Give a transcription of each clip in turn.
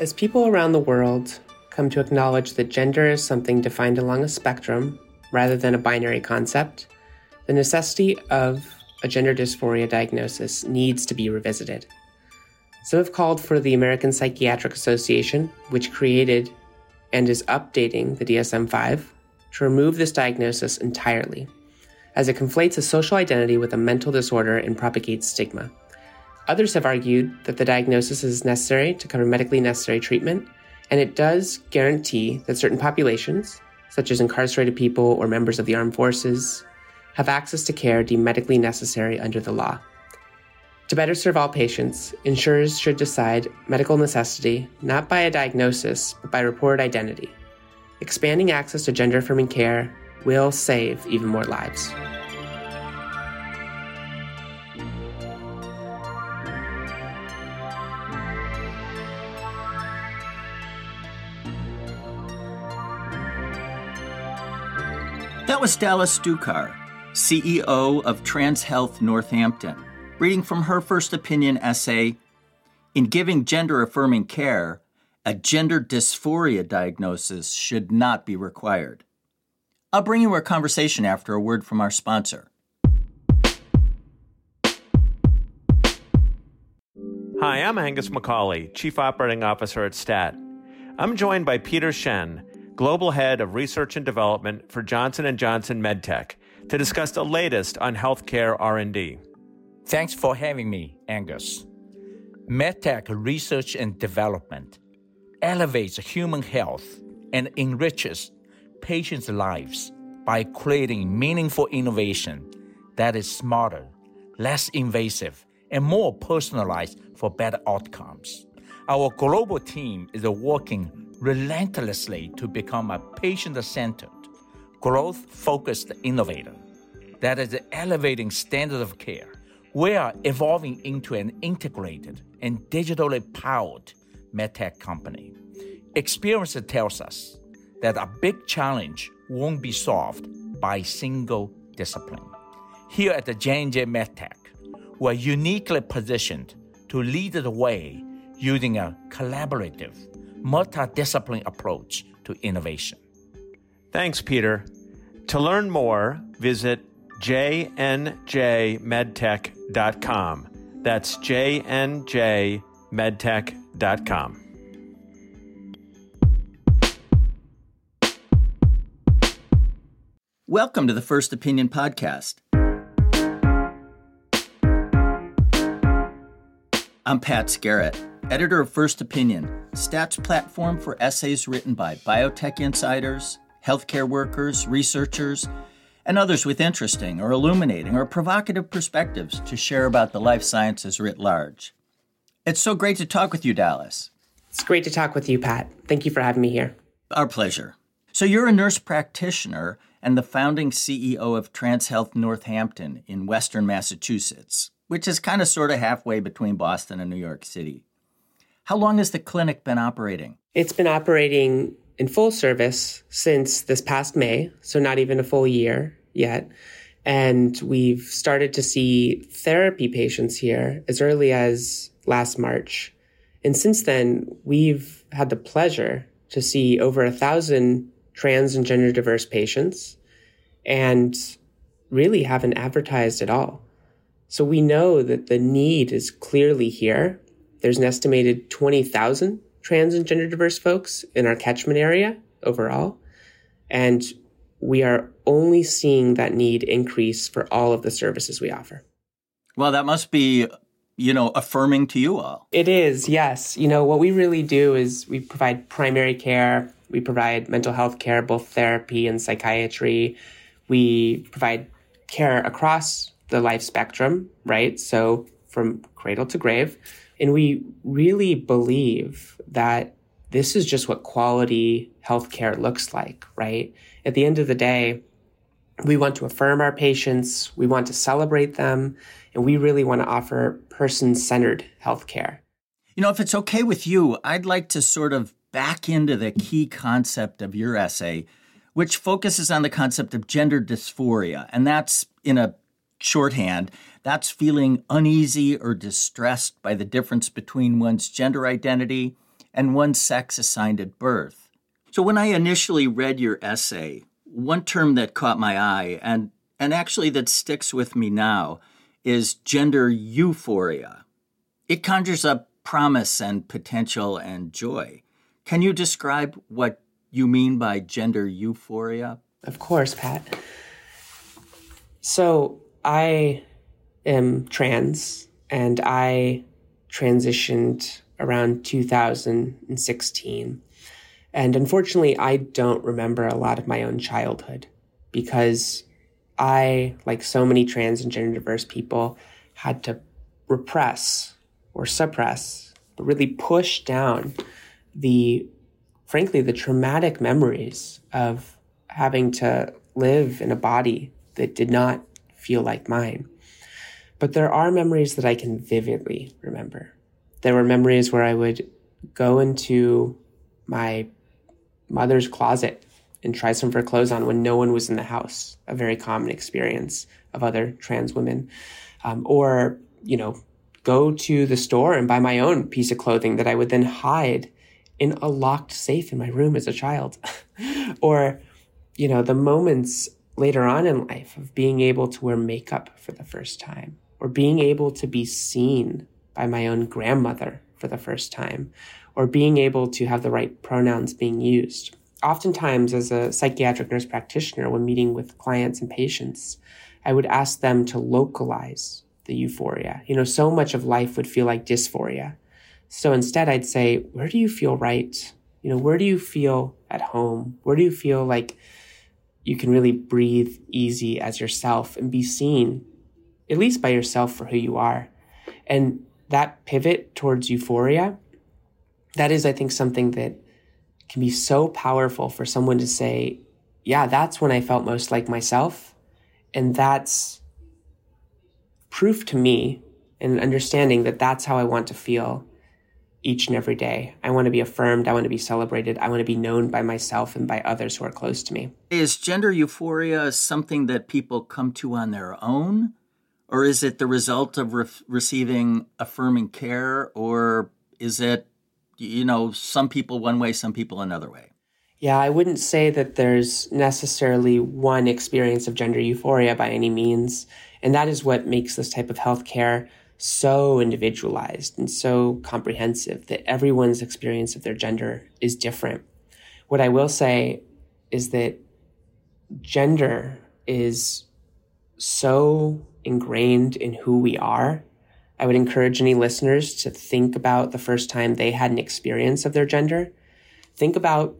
As people around the world come to acknowledge that gender is something defined along a spectrum rather than a binary concept, the necessity of a gender dysphoria diagnosis needs to be revisited. Some have called for the American Psychiatric Association, which created and is updating the DSM 5, to remove this diagnosis entirely, as it conflates a social identity with a mental disorder and propagates stigma. Others have argued that the diagnosis is necessary to cover medically necessary treatment, and it does guarantee that certain populations, such as incarcerated people or members of the armed forces, have access to care deemed medically necessary under the law. To better serve all patients, insurers should decide medical necessity not by a diagnosis, but by reported identity. Expanding access to gender affirming care will save even more lives. That was Dallas Ducar, CEO of TransHealth Northampton, reading from her first opinion essay In giving gender affirming care, a gender dysphoria diagnosis should not be required. I'll bring you our conversation after a word from our sponsor. Hi, I'm Angus McCauley, Chief Operating Officer at STAT. I'm joined by Peter Shen, Global Head of Research and Development for Johnson & Johnson MedTech, to discuss the latest on healthcare R&D. Thanks for having me, Angus. MedTech research and development elevates human health and enriches patients' lives by creating meaningful innovation that is smarter, less invasive, and more personalized for better outcomes. Our global team is working relentlessly to become a patient centered, growth focused innovator that is elevating standard of care. We are evolving into an integrated and digitally powered medtech company. Experience tells us that a big challenge won't be solved by single discipline. Here at the J&J MedTech, we're uniquely positioned to lead the way using a collaborative multidisciplinary approach to innovation. Thanks, Peter. To learn more, visit jnjmedtech.com. That's jnjmedtech.com. Welcome to the First Opinion Podcast. I'm Pat Skerrett editor of First Opinion, stats platform for essays written by biotech insiders, healthcare workers, researchers, and others with interesting or illuminating or provocative perspectives to share about the life sciences writ large. It's so great to talk with you, Dallas. It's great to talk with you, Pat. Thank you for having me here. Our pleasure. So, you're a nurse practitioner and the founding CEO of TransHealth Northampton in Western Massachusetts, which is kind of sort of halfway between Boston and New York City. How long has the clinic been operating? It's been operating in full service since this past May, so not even a full year yet. And we've started to see therapy patients here as early as last March. And since then, we've had the pleasure to see over a thousand trans and gender diverse patients and really haven't advertised at all. So we know that the need is clearly here there's an estimated 20,000 trans and gender diverse folks in our catchment area overall. And we are only seeing that need increase for all of the services we offer. Well, that must be, you know, affirming to you all. It is, yes. You know, what we really do is we provide primary care, we provide mental health care, both therapy and psychiatry. We provide care across the life spectrum, right? So from cradle to grave. And we really believe that this is just what quality healthcare looks like, right? At the end of the day, we want to affirm our patients, we want to celebrate them, and we really want to offer person centered healthcare. You know, if it's okay with you, I'd like to sort of back into the key concept of your essay, which focuses on the concept of gender dysphoria. And that's in a shorthand, that's feeling uneasy or distressed by the difference between one's gender identity and one's sex assigned at birth. So when I initially read your essay, one term that caught my eye and and actually that sticks with me now is gender euphoria. It conjures up promise and potential and joy. Can you describe what you mean by gender euphoria? Of course, Pat. So, I am trans and I transitioned around 2016. And unfortunately, I don't remember a lot of my own childhood because I, like so many trans and gender diverse people, had to repress or suppress, but really push down the, frankly, the traumatic memories of having to live in a body that did not feel like mine. But there are memories that I can vividly remember. There were memories where I would go into my mother's closet and try some of her clothes on when no one was in the house, a very common experience of other trans women. Um, or, you know, go to the store and buy my own piece of clothing that I would then hide in a locked safe in my room as a child. or, you know, the moments later on in life of being able to wear makeup for the first time or being able to be seen by my own grandmother for the first time or being able to have the right pronouns being used. Oftentimes, as a psychiatric nurse practitioner, when meeting with clients and patients, I would ask them to localize the euphoria. You know, so much of life would feel like dysphoria. So instead, I'd say, where do you feel right? You know, where do you feel at home? Where do you feel like you can really breathe easy as yourself and be seen, at least by yourself for who you are? And that pivot towards euphoria that is, I think, something that can be so powerful for someone to say, yeah, that's when I felt most like myself. And that's proof to me and understanding that that's how I want to feel each and every day. I want to be affirmed. I want to be celebrated. I want to be known by myself and by others who are close to me. Is gender euphoria something that people come to on their own? Or is it the result of re- receiving affirming care? Or is it you know, some people one way, some people another way. Yeah, I wouldn't say that there's necessarily one experience of gender euphoria by any means. And that is what makes this type of healthcare so individualized and so comprehensive that everyone's experience of their gender is different. What I will say is that gender is so ingrained in who we are I would encourage any listeners to think about the first time they had an experience of their gender. Think about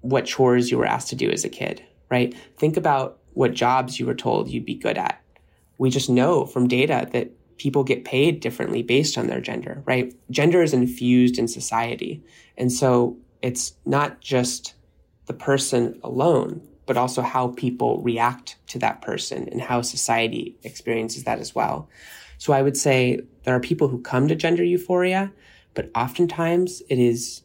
what chores you were asked to do as a kid, right? Think about what jobs you were told you'd be good at. We just know from data that people get paid differently based on their gender, right? Gender is infused in society. And so it's not just the person alone, but also how people react to that person and how society experiences that as well. So I would say there are people who come to gender euphoria, but oftentimes it is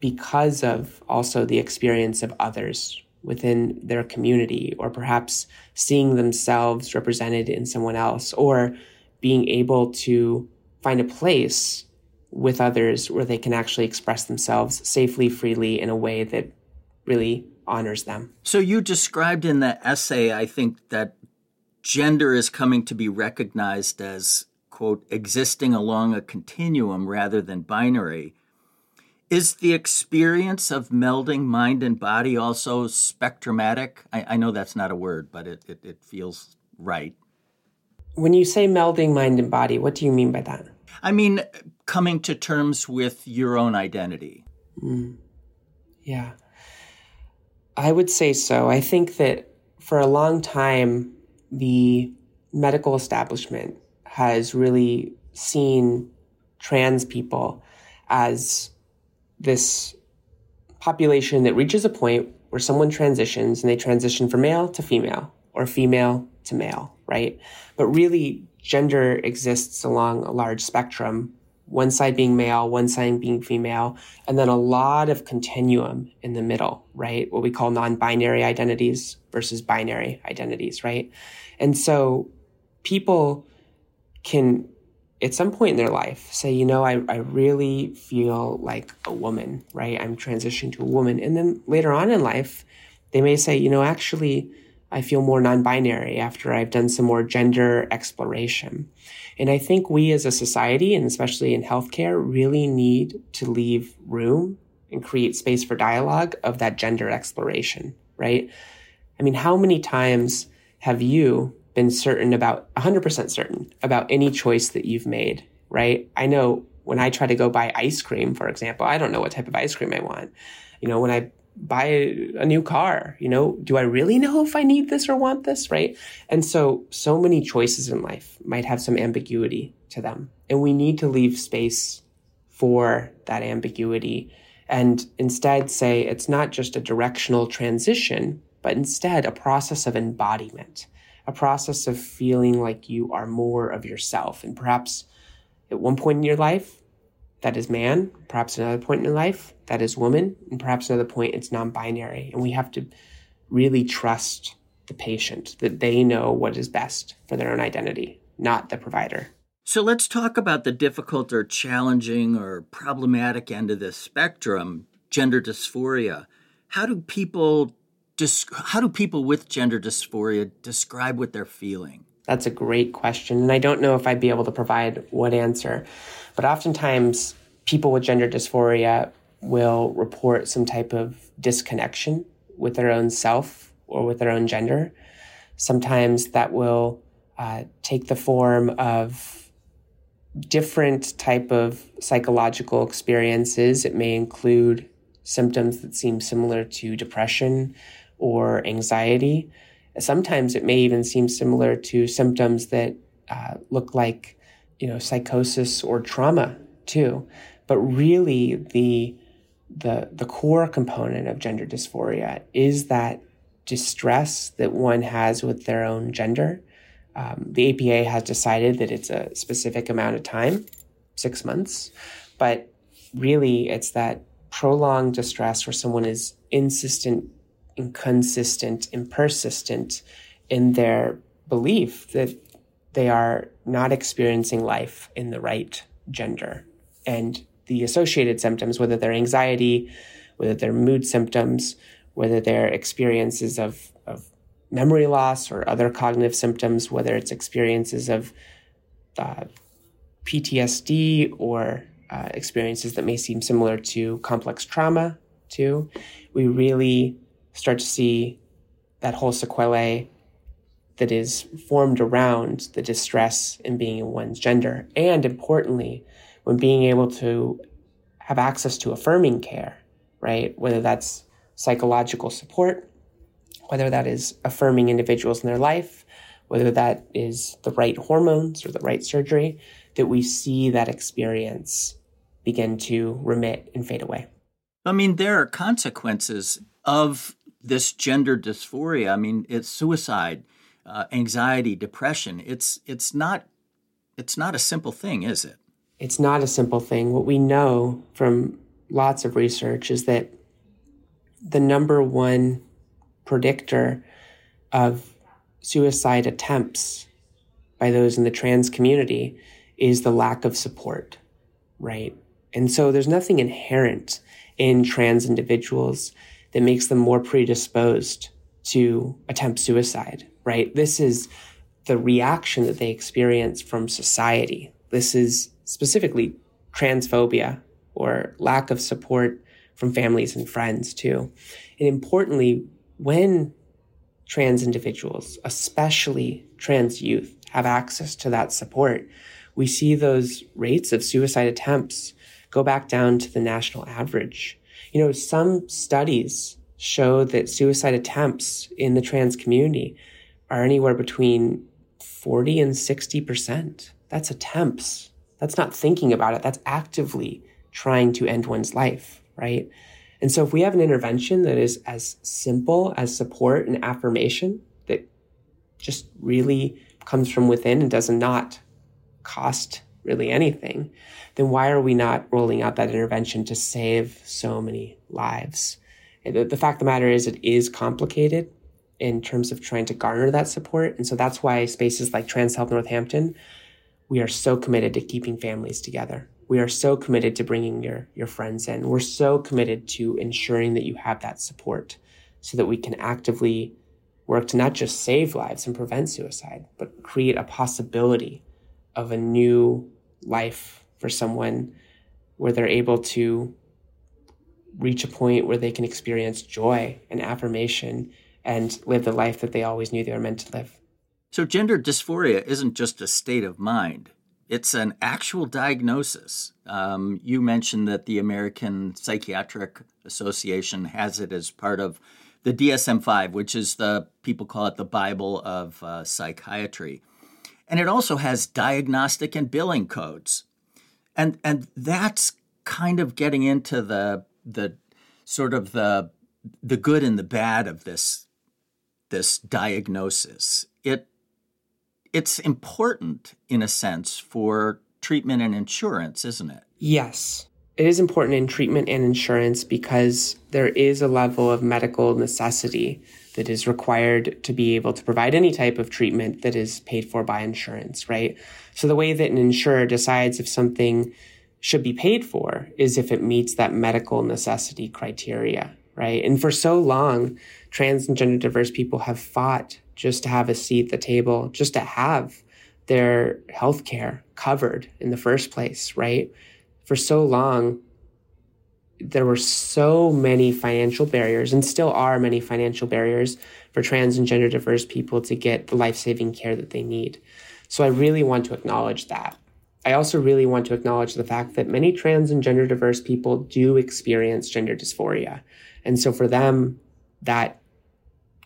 because of also the experience of others within their community, or perhaps seeing themselves represented in someone else, or being able to find a place with others where they can actually express themselves safely, freely in a way that really honors them. So you described in the essay, I think, that gender is coming to be recognized as, quote, existing along a continuum rather than binary. Is the experience of melding mind and body also spectromatic? I, I know that's not a word, but it, it, it feels right. When you say melding mind and body, what do you mean by that? I mean, coming to terms with your own identity. Mm. Yeah. I would say so. I think that for a long time, the medical establishment has really seen trans people as this population that reaches a point where someone transitions and they transition from male to female or female to male, right? But really, gender exists along a large spectrum, one side being male, one side being female, and then a lot of continuum in the middle, right? What we call non binary identities versus binary identities, right? And so people can at some point in their life say, you know, I, I really feel like a woman, right? I'm transitioning to a woman. And then later on in life, they may say, you know, actually, I feel more non binary after I've done some more gender exploration. And I think we as a society, and especially in healthcare, really need to leave room and create space for dialogue of that gender exploration, right? I mean, how many times have you been certain about 100% certain about any choice that you've made, right? I know when I try to go buy ice cream, for example, I don't know what type of ice cream I want. You know, when I buy a new car, you know, do I really know if I need this or want this, right? And so, so many choices in life might have some ambiguity to them. And we need to leave space for that ambiguity and instead say it's not just a directional transition, but instead a process of embodiment a process of feeling like you are more of yourself. And perhaps at one point in your life, that is man, perhaps another point in your life, that is woman, and perhaps another point it's non binary. And we have to really trust the patient that they know what is best for their own identity, not the provider. So let's talk about the difficult or challenging or problematic end of the spectrum, gender dysphoria. How do people how do people with gender dysphoria describe what they're feeling? That's a great question. And I don't know if I'd be able to provide what answer. But oftentimes, people with gender dysphoria will report some type of disconnection with their own self or with their own gender. Sometimes that will uh, take the form of different type of psychological experiences. It may include symptoms that seem similar to depression or anxiety. Sometimes it may even seem similar to symptoms that uh, look like, you know, psychosis or trauma too. But really, the the the core component of gender dysphoria is that distress that one has with their own gender. Um, the APA has decided that it's a specific amount of time, six months, but really it's that prolonged distress where someone is insistent inconsistent and persistent in their belief that they are not experiencing life in the right gender. And the associated symptoms, whether they're anxiety, whether they're mood symptoms, whether they're experiences of, of memory loss or other cognitive symptoms, whether it's experiences of uh, PTSD or uh, experiences that may seem similar to complex trauma, too, we really start to see that whole sequelae that is formed around the distress in being in one's gender. And importantly, when being able to have access to affirming care, right? Whether that's psychological support, whether that is affirming individuals in their life, whether that is the right hormones or the right surgery, that we see that experience begin to remit and fade away. I mean, there are consequences of this gender dysphoria. I mean, it's suicide, uh, anxiety, depression. It's it's not it's not a simple thing, is it? It's not a simple thing. What we know from lots of research is that the number one predictor of suicide attempts by those in the trans community is the lack of support, right? And so there's nothing inherent in trans individuals that makes them more predisposed to attempt suicide, right? This is the reaction that they experience from society. This is specifically transphobia or lack of support from families and friends too. And importantly, when trans individuals, especially trans youth, have access to that support, we see those rates of suicide attempts go back down to the national average. You know, some studies show that suicide attempts in the trans community are anywhere between 40 and 60%. That's attempts. That's not thinking about it. That's actively trying to end one's life, right? And so if we have an intervention that is as simple as support and affirmation that just really comes from within and does not cost really anything, then why are we not rolling out that intervention to save so many lives? The, the fact of the matter is, it is complicated in terms of trying to garner that support. And so that's why spaces like Trans Health Northampton we are so committed to keeping families together. We are so committed to bringing your, your friends in. We're so committed to ensuring that you have that support so that we can actively work to not just save lives and prevent suicide, but create a possibility of a new life for someone where they're able to reach a point where they can experience joy and affirmation and live the life that they always knew they were meant to live. So, gender dysphoria isn't just a state of mind, it's an actual diagnosis. Um, you mentioned that the American Psychiatric Association has it as part of the DSM 5, which is the, people call it the Bible of uh, psychiatry. And it also has diagnostic and billing codes. And, and that's kind of getting into the, the sort of the, the good and the bad of this, this diagnosis. It, it's important, in a sense, for treatment and insurance, isn't it? Yes it is important in treatment and insurance because there is a level of medical necessity that is required to be able to provide any type of treatment that is paid for by insurance, right? So the way that an insurer decides if something should be paid for is if it meets that medical necessity criteria, right? And for so long, trans and gender diverse people have fought just to have a seat at the table, just to have their health care covered in the first place, right? for so long, there were so many financial barriers and still are many financial barriers for trans and gender diverse people to get the life saving care that they need. So I really want to acknowledge that. I also really want to acknowledge the fact that many trans and gender diverse people do experience gender dysphoria. And so for them, that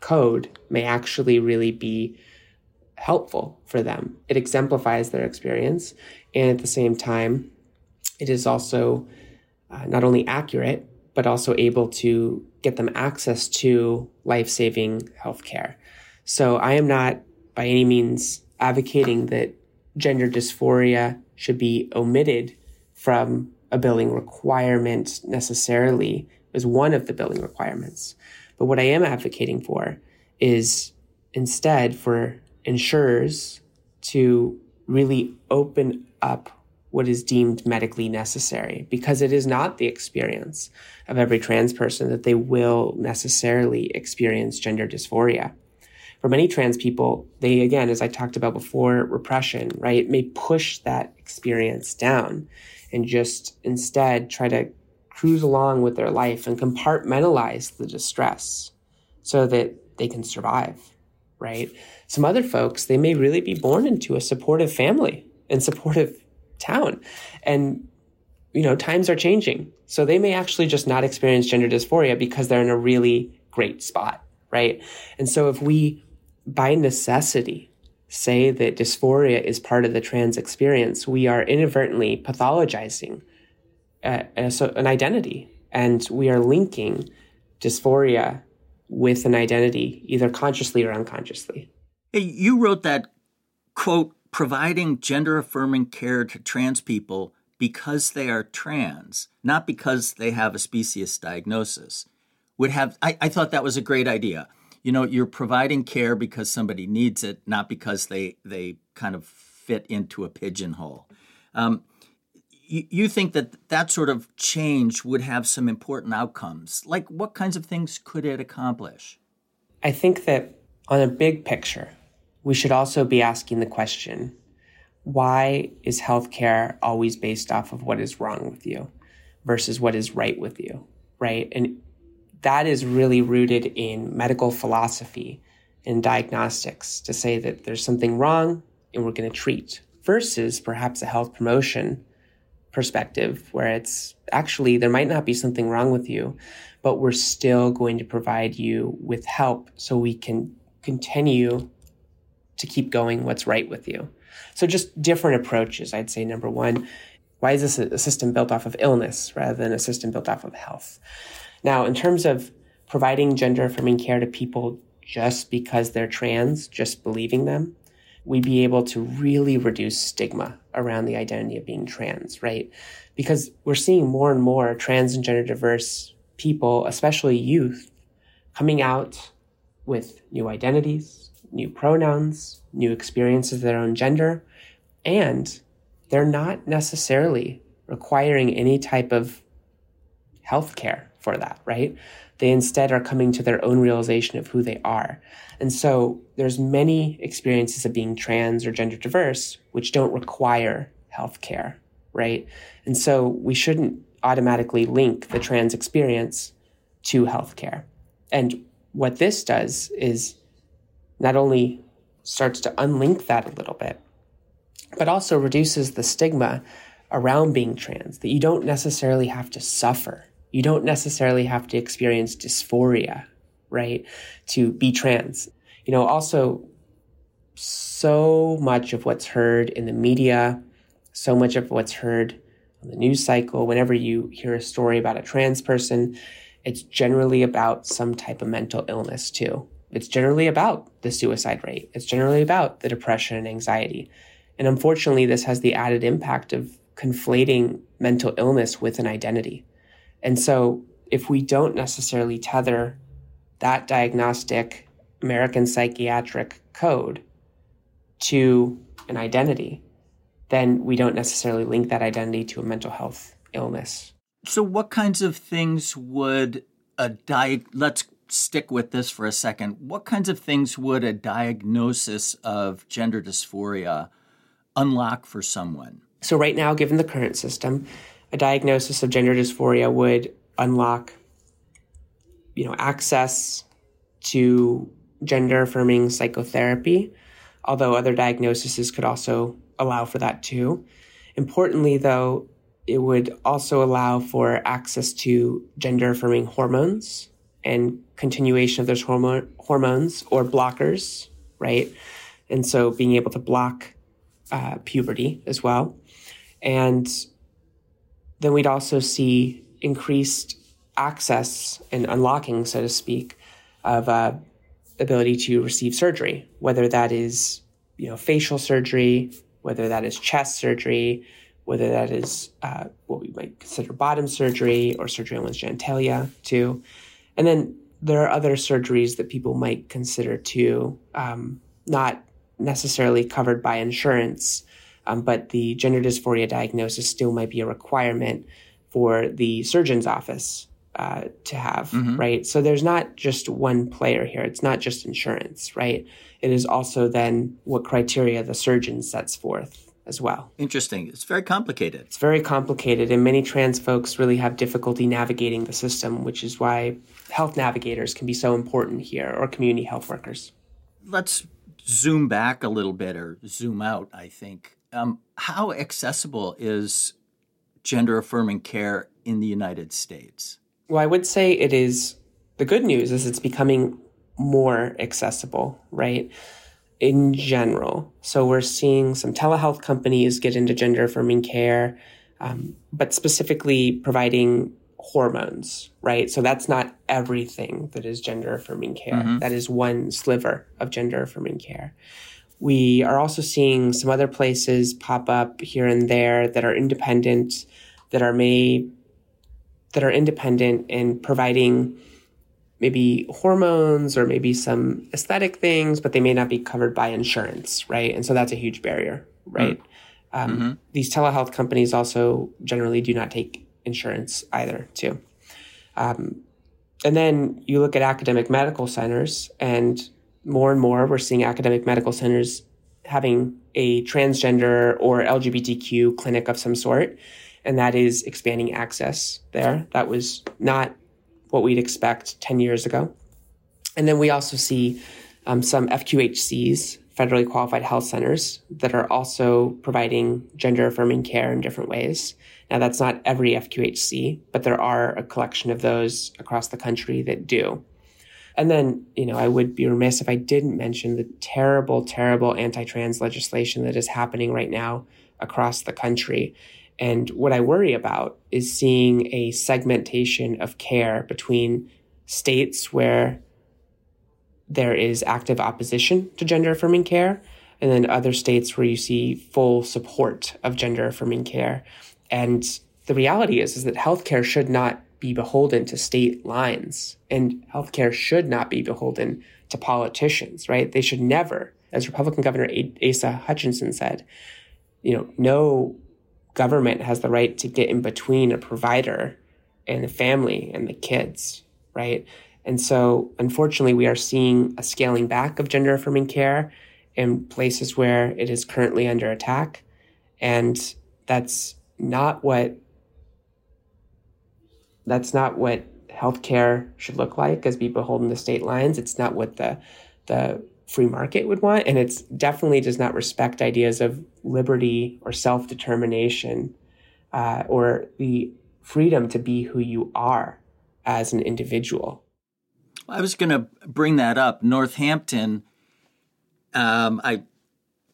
code may actually really be helpful for them. It exemplifies their experience. And at the same time, it is also uh, not only accurate, but also able to get them access to life saving healthcare. So I am not by any means advocating that gender dysphoria should be omitted from a billing requirement necessarily as one of the billing requirements. But what I am advocating for is instead for insurers to really open up what is deemed medically necessary because it is not the experience of every trans person that they will necessarily experience gender dysphoria. For many trans people, they, again, as I talked about before, repression, right, may push that experience down and just instead try to cruise along with their life and compartmentalize the distress so that they can survive, right? Some other folks, they may really be born into a supportive family and supportive town. And, you know, times are changing. So they may actually just not experience gender dysphoria because they're in a really great spot, right? And so if we, by necessity, say that dysphoria is part of the trans experience, we are inadvertently pathologizing a, a, an identity and we are linking dysphoria with an identity, either consciously or unconsciously. Hey, you wrote that quote providing gender affirming care to trans people because they are trans, not because they have a specious diagnosis, would have, I, I thought that was a great idea. You know, you're providing care because somebody needs it, not because they, they kind of fit into a pigeonhole. Um, you, you think that that sort of change would have some important outcomes. Like, what kinds of things could it accomplish? I think that on a big picture, we should also be asking the question why is healthcare always based off of what is wrong with you versus what is right with you, right? And that is really rooted in medical philosophy and diagnostics to say that there's something wrong and we're going to treat versus perhaps a health promotion perspective where it's actually there might not be something wrong with you, but we're still going to provide you with help so we can continue to keep going what's right with you. So just different approaches. I'd say number one, why is this a system built off of illness rather than a system built off of health? Now, in terms of providing gender affirming care to people just because they're trans, just believing them, we'd be able to really reduce stigma around the identity of being trans, right? Because we're seeing more and more trans and gender diverse people, especially youth, coming out with new identities, new pronouns, new experiences of their own gender, And they're not necessarily requiring any type of health care for that, right? They instead are coming to their own realization of who they are. And so there's many experiences of being trans or gender diverse which don't require health care, right? And so we shouldn't automatically link the trans experience to healthcare. And what this does is not only starts to unlink that a little bit, but also reduces the stigma around being trans, that you don't necessarily have to suffer. You don't necessarily have to experience dysphoria, right? To be trans. You know, also, so much of what's heard in the media, so much of what's heard on the news cycle, whenever you hear a story about a trans person, it's generally about some type of mental illness too. It's generally about the suicide rate. It's generally about the depression and anxiety. And unfortunately, this has the added impact of conflating mental illness with an identity. And so, if we don't necessarily tether that diagnostic American psychiatric code to an identity, then we don't necessarily link that identity to a mental health illness. So, what kinds of things would a di- let's stick with this for a second. What kinds of things would a diagnosis of gender dysphoria unlock for someone? So, right now, given the current system, a diagnosis of gender dysphoria would unlock, you know, access to gender affirming psychotherapy, although other diagnoses could also allow for that too. Importantly, though, it would also allow for access to gender affirming hormones and continuation of those hormone, hormones or blockers, right? And so being able to block uh, puberty as well. And then we'd also see increased access and unlocking, so to speak, of uh, ability to receive surgery, whether that is you know facial surgery, whether that is chest surgery, whether that is uh, what we might consider bottom surgery or surgery on one's genitalia too. And then there are other surgeries that people might consider too, um, not necessarily covered by insurance, um, but the gender dysphoria diagnosis still might be a requirement for the surgeon's office uh, to have, mm-hmm. right? So there's not just one player here. It's not just insurance, right? It is also then what criteria the surgeon sets forth as well. Interesting. It's very complicated. It's very complicated, and many trans folks really have difficulty navigating the system, which is why health navigators can be so important here or community health workers. Let's zoom back a little bit or zoom out, I think. Um, how accessible is gender affirming care in the United States? Well, I would say it is the good news is it's becoming more accessible, right? in general. So we're seeing some telehealth companies get into gender affirming care, um, but specifically providing hormones, right? So that's not everything that is gender affirming care. Mm-hmm. That is one sliver of gender affirming care. We are also seeing some other places pop up here and there that are independent, that are made, that are independent in providing maybe hormones or maybe some aesthetic things, but they may not be covered by insurance, right? And so that's a huge barrier, right? Mm-hmm. Um, mm-hmm. These telehealth companies also generally do not take insurance either, too. Um, and then you look at academic medical centers, and more and more we're seeing academic medical centers having a transgender or LGBTQ clinic of some sort, and that is expanding access there. That was not what we'd expect 10 years ago. And then we also see um, some FQHCs, federally qualified health centers, that are also providing gender affirming care in different ways. Now, that's not every FQHC, but there are a collection of those across the country that do. And then, you know, I would be remiss if I didn't mention the terrible, terrible anti trans legislation that is happening right now across the country. And what I worry about is seeing a segmentation of care between states where there is active opposition to gender affirming care, and then other states where you see full support of gender affirming care. And the reality is, is that healthcare should not be beholden to state lines, and healthcare should not be beholden to politicians, right? They should never, as Republican Governor Asa Hutchinson said, you know, no government has the right to get in between a provider and the family and the kids, right? And so, unfortunately, we are seeing a scaling back of gender affirming care in places where it is currently under attack. And that's not what that's not what healthcare should look like as be beholden to state lines. It's not what the the free market would want, and it definitely does not respect ideas of liberty or self determination uh, or the freedom to be who you are as an individual. I was going to bring that up. Northampton, um, I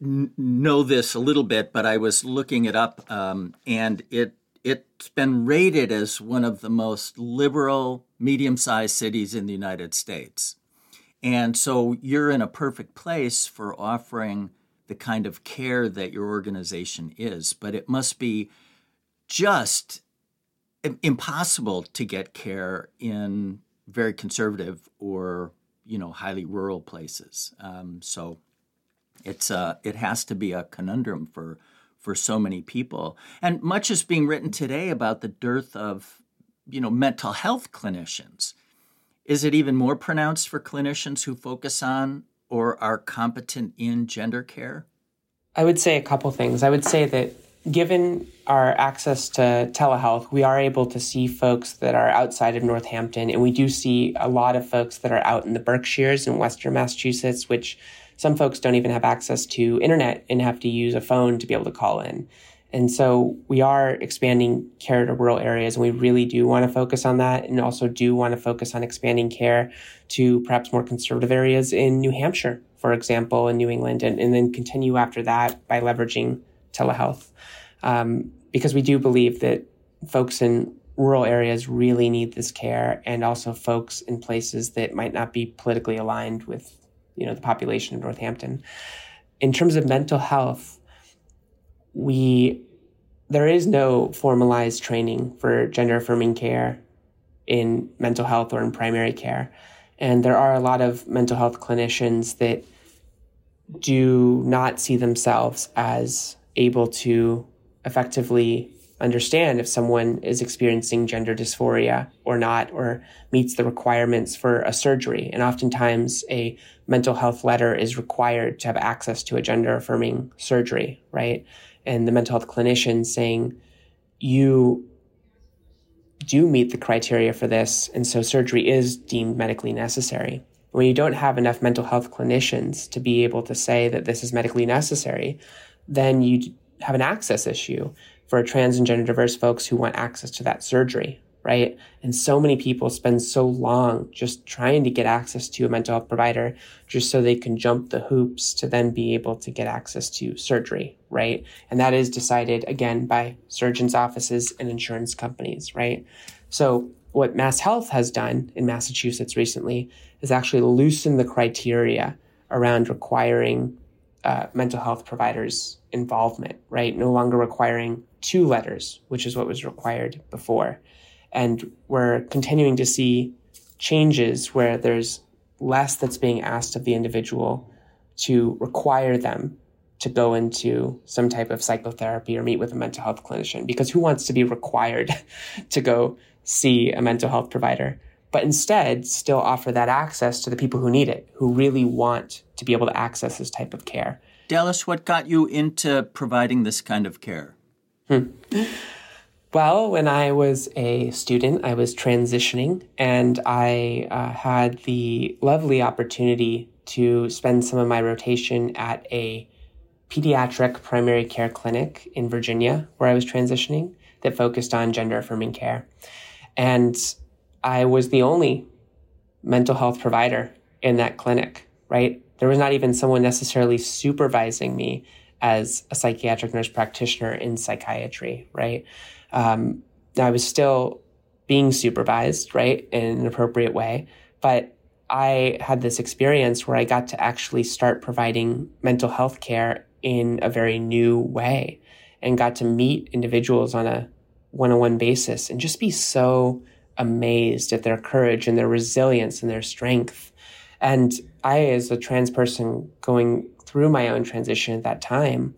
n- know this a little bit, but I was looking it up, um, and it it's been rated as one of the most liberal, medium-sized cities in the United States. And so you're in a perfect place for offering the kind of care that your organization is, but it must be just impossible to get care in very conservative or you know highly rural places. Um, so it's uh, it has to be a conundrum for for so many people, and much is being written today about the dearth of you know mental health clinicians. Is it even more pronounced for clinicians who focus on or are competent in gender care? I would say a couple things. I would say that given our access to telehealth, we are able to see folks that are outside of Northampton, and we do see a lot of folks that are out in the Berkshires in Western Massachusetts, which some folks don't even have access to internet and have to use a phone to be able to call in. And so we are expanding care to rural areas, and we really do want to focus on that, and also do want to focus on expanding care to perhaps more conservative areas in New Hampshire, for example, in New England, and, and then continue after that by leveraging telehealth. Um, because we do believe that folks in rural areas really need this care, and also folks in places that might not be politically aligned with, you know, the population of Northampton. In terms of mental health, we there is no formalized training for gender affirming care in mental health or in primary care. And there are a lot of mental health clinicians that do not see themselves as able to effectively understand if someone is experiencing gender dysphoria or not, or meets the requirements for a surgery. And oftentimes, a mental health letter is required to have access to a gender affirming surgery, right? and the mental health clinician saying, you do meet the criteria for this, and so surgery is deemed medically necessary. When you don't have enough mental health clinicians to be able to say that this is medically necessary, then you have an access issue for trans and gender diverse folks who want access to that surgery, right? And so many people spend so long just trying to get access to a mental health provider just so they can jump the hoops to then be able to get access to surgery, right? And that is decided again by surgeons' offices and insurance companies, right? So what Mass Health has done in Massachusetts recently is actually loosen the criteria around requiring uh, mental health providers' involvement, right? No longer requiring two letters, which is what was required before. And we're continuing to see changes where there's less that's being asked of the individual to require them to go into some type of psychotherapy or meet with a mental health clinician because who wants to be required to go see a mental health provider but instead still offer that access to the people who need it who really want to be able to access this type of care dallas what got you into providing this kind of care hmm. Well, when I was a student, I was transitioning and I uh, had the lovely opportunity to spend some of my rotation at a pediatric primary care clinic in Virginia where I was transitioning that focused on gender affirming care. And I was the only mental health provider in that clinic, right? There was not even someone necessarily supervising me as a psychiatric nurse practitioner in psychiatry, right? Um, I was still being supervised, right, in an appropriate way. But I had this experience where I got to actually start providing mental health care in a very new way and got to meet individuals on a one on one basis and just be so amazed at their courage and their resilience and their strength. And I, as a trans person going through my own transition at that time,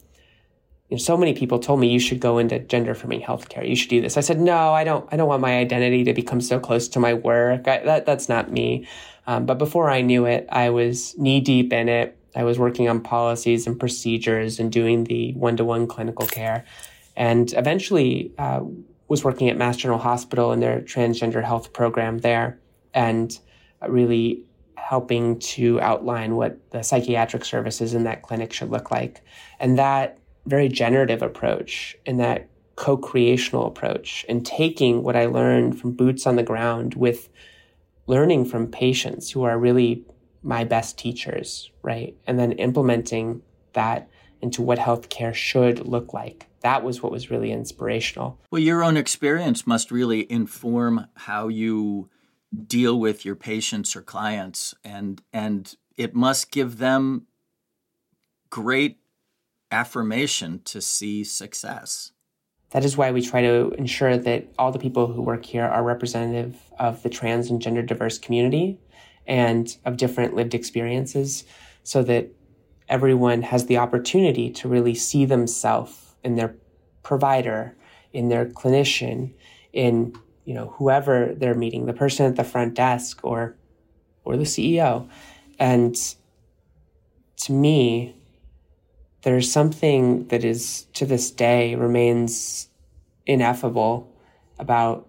you know, so many people told me you should go into gender affirming healthcare. You should do this. I said, no, I don't. I don't want my identity to become so close to my work. I, that that's not me. Um, but before I knew it, I was knee deep in it. I was working on policies and procedures and doing the one to one clinical care, and eventually uh, was working at Mass General Hospital in their transgender health program there, and really helping to outline what the psychiatric services in that clinic should look like, and that very generative approach and that co-creational approach and taking what I learned from boots on the ground with learning from patients who are really my best teachers, right? And then implementing that into what healthcare should look like. That was what was really inspirational. Well, your own experience must really inform how you deal with your patients or clients and and it must give them great affirmation to see success. That is why we try to ensure that all the people who work here are representative of the trans and gender diverse community and of different lived experiences so that everyone has the opportunity to really see themselves in their provider, in their clinician, in you know whoever they're meeting, the person at the front desk or or the CEO. And to me, there's something that is to this day remains ineffable about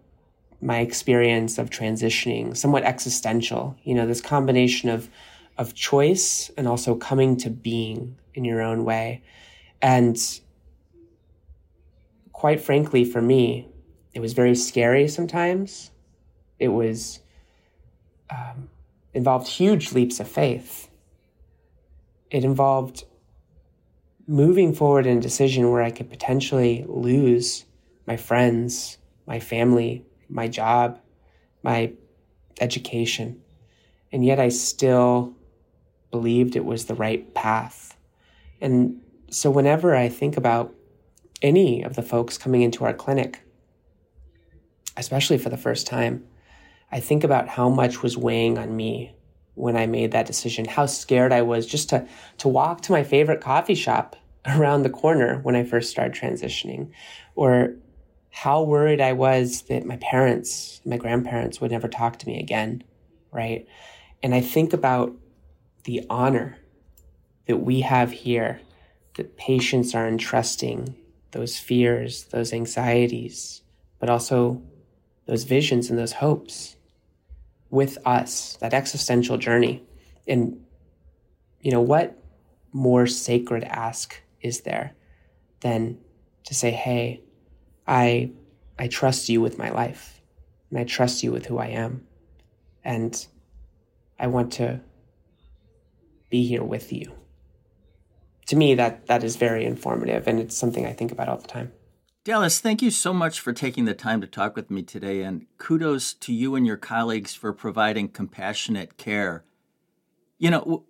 my experience of transitioning, somewhat existential. You know, this combination of of choice and also coming to being in your own way. And quite frankly, for me, it was very scary sometimes. It was um, involved huge leaps of faith. It involved moving forward in a decision where I could potentially lose my friends, my family, my job, my education. And yet I still believed it was the right path. And so whenever I think about any of the folks coming into our clinic, especially for the first time, I think about how much was weighing on me when I made that decision, how scared I was just to, to walk to my favorite coffee shop around the corner when I first started transitioning, or how worried I was that my parents, my grandparents would never talk to me again, right? And I think about the honor that we have here, that patients are entrusting those fears, those anxieties, but also those visions and those hopes with us, that existential journey. And, you know, what more sacred ask is there than to say, hey, I, I trust you with my life and I trust you with who I am. And I want to be here with you. To me, that, that is very informative and it's something I think about all the time. Dallas, thank you so much for taking the time to talk with me today, and kudos to you and your colleagues for providing compassionate care. You know,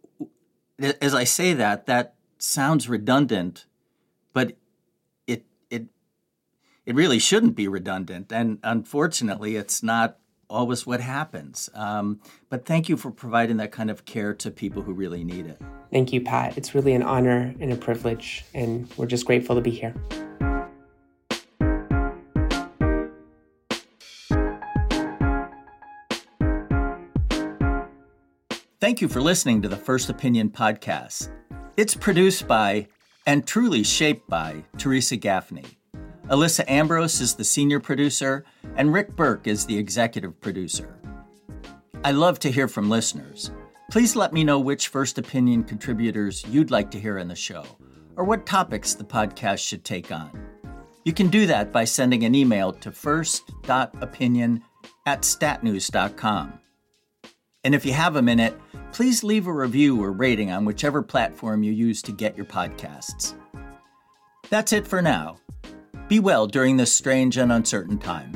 as I say that, that sounds redundant, but it it it really shouldn't be redundant, and unfortunately, it's not always what happens. Um, but thank you for providing that kind of care to people who really need it. Thank you, Pat. It's really an honor and a privilege, and we're just grateful to be here. Thank you for listening to the First Opinion podcast. It's produced by and truly shaped by Theresa Gaffney. Alyssa Ambrose is the senior producer, and Rick Berke is the executive producer. I love to hear from listeners. Please let me know which First Opinion contributors you'd like to hear in the show, or what topics the podcast should take on. You can do that by sending an email to first.opinion at statnews.com. And if you have a minute, please leave a review or rating on whichever platform you use to get your podcasts. That's it for now. Be well during this strange and uncertain time.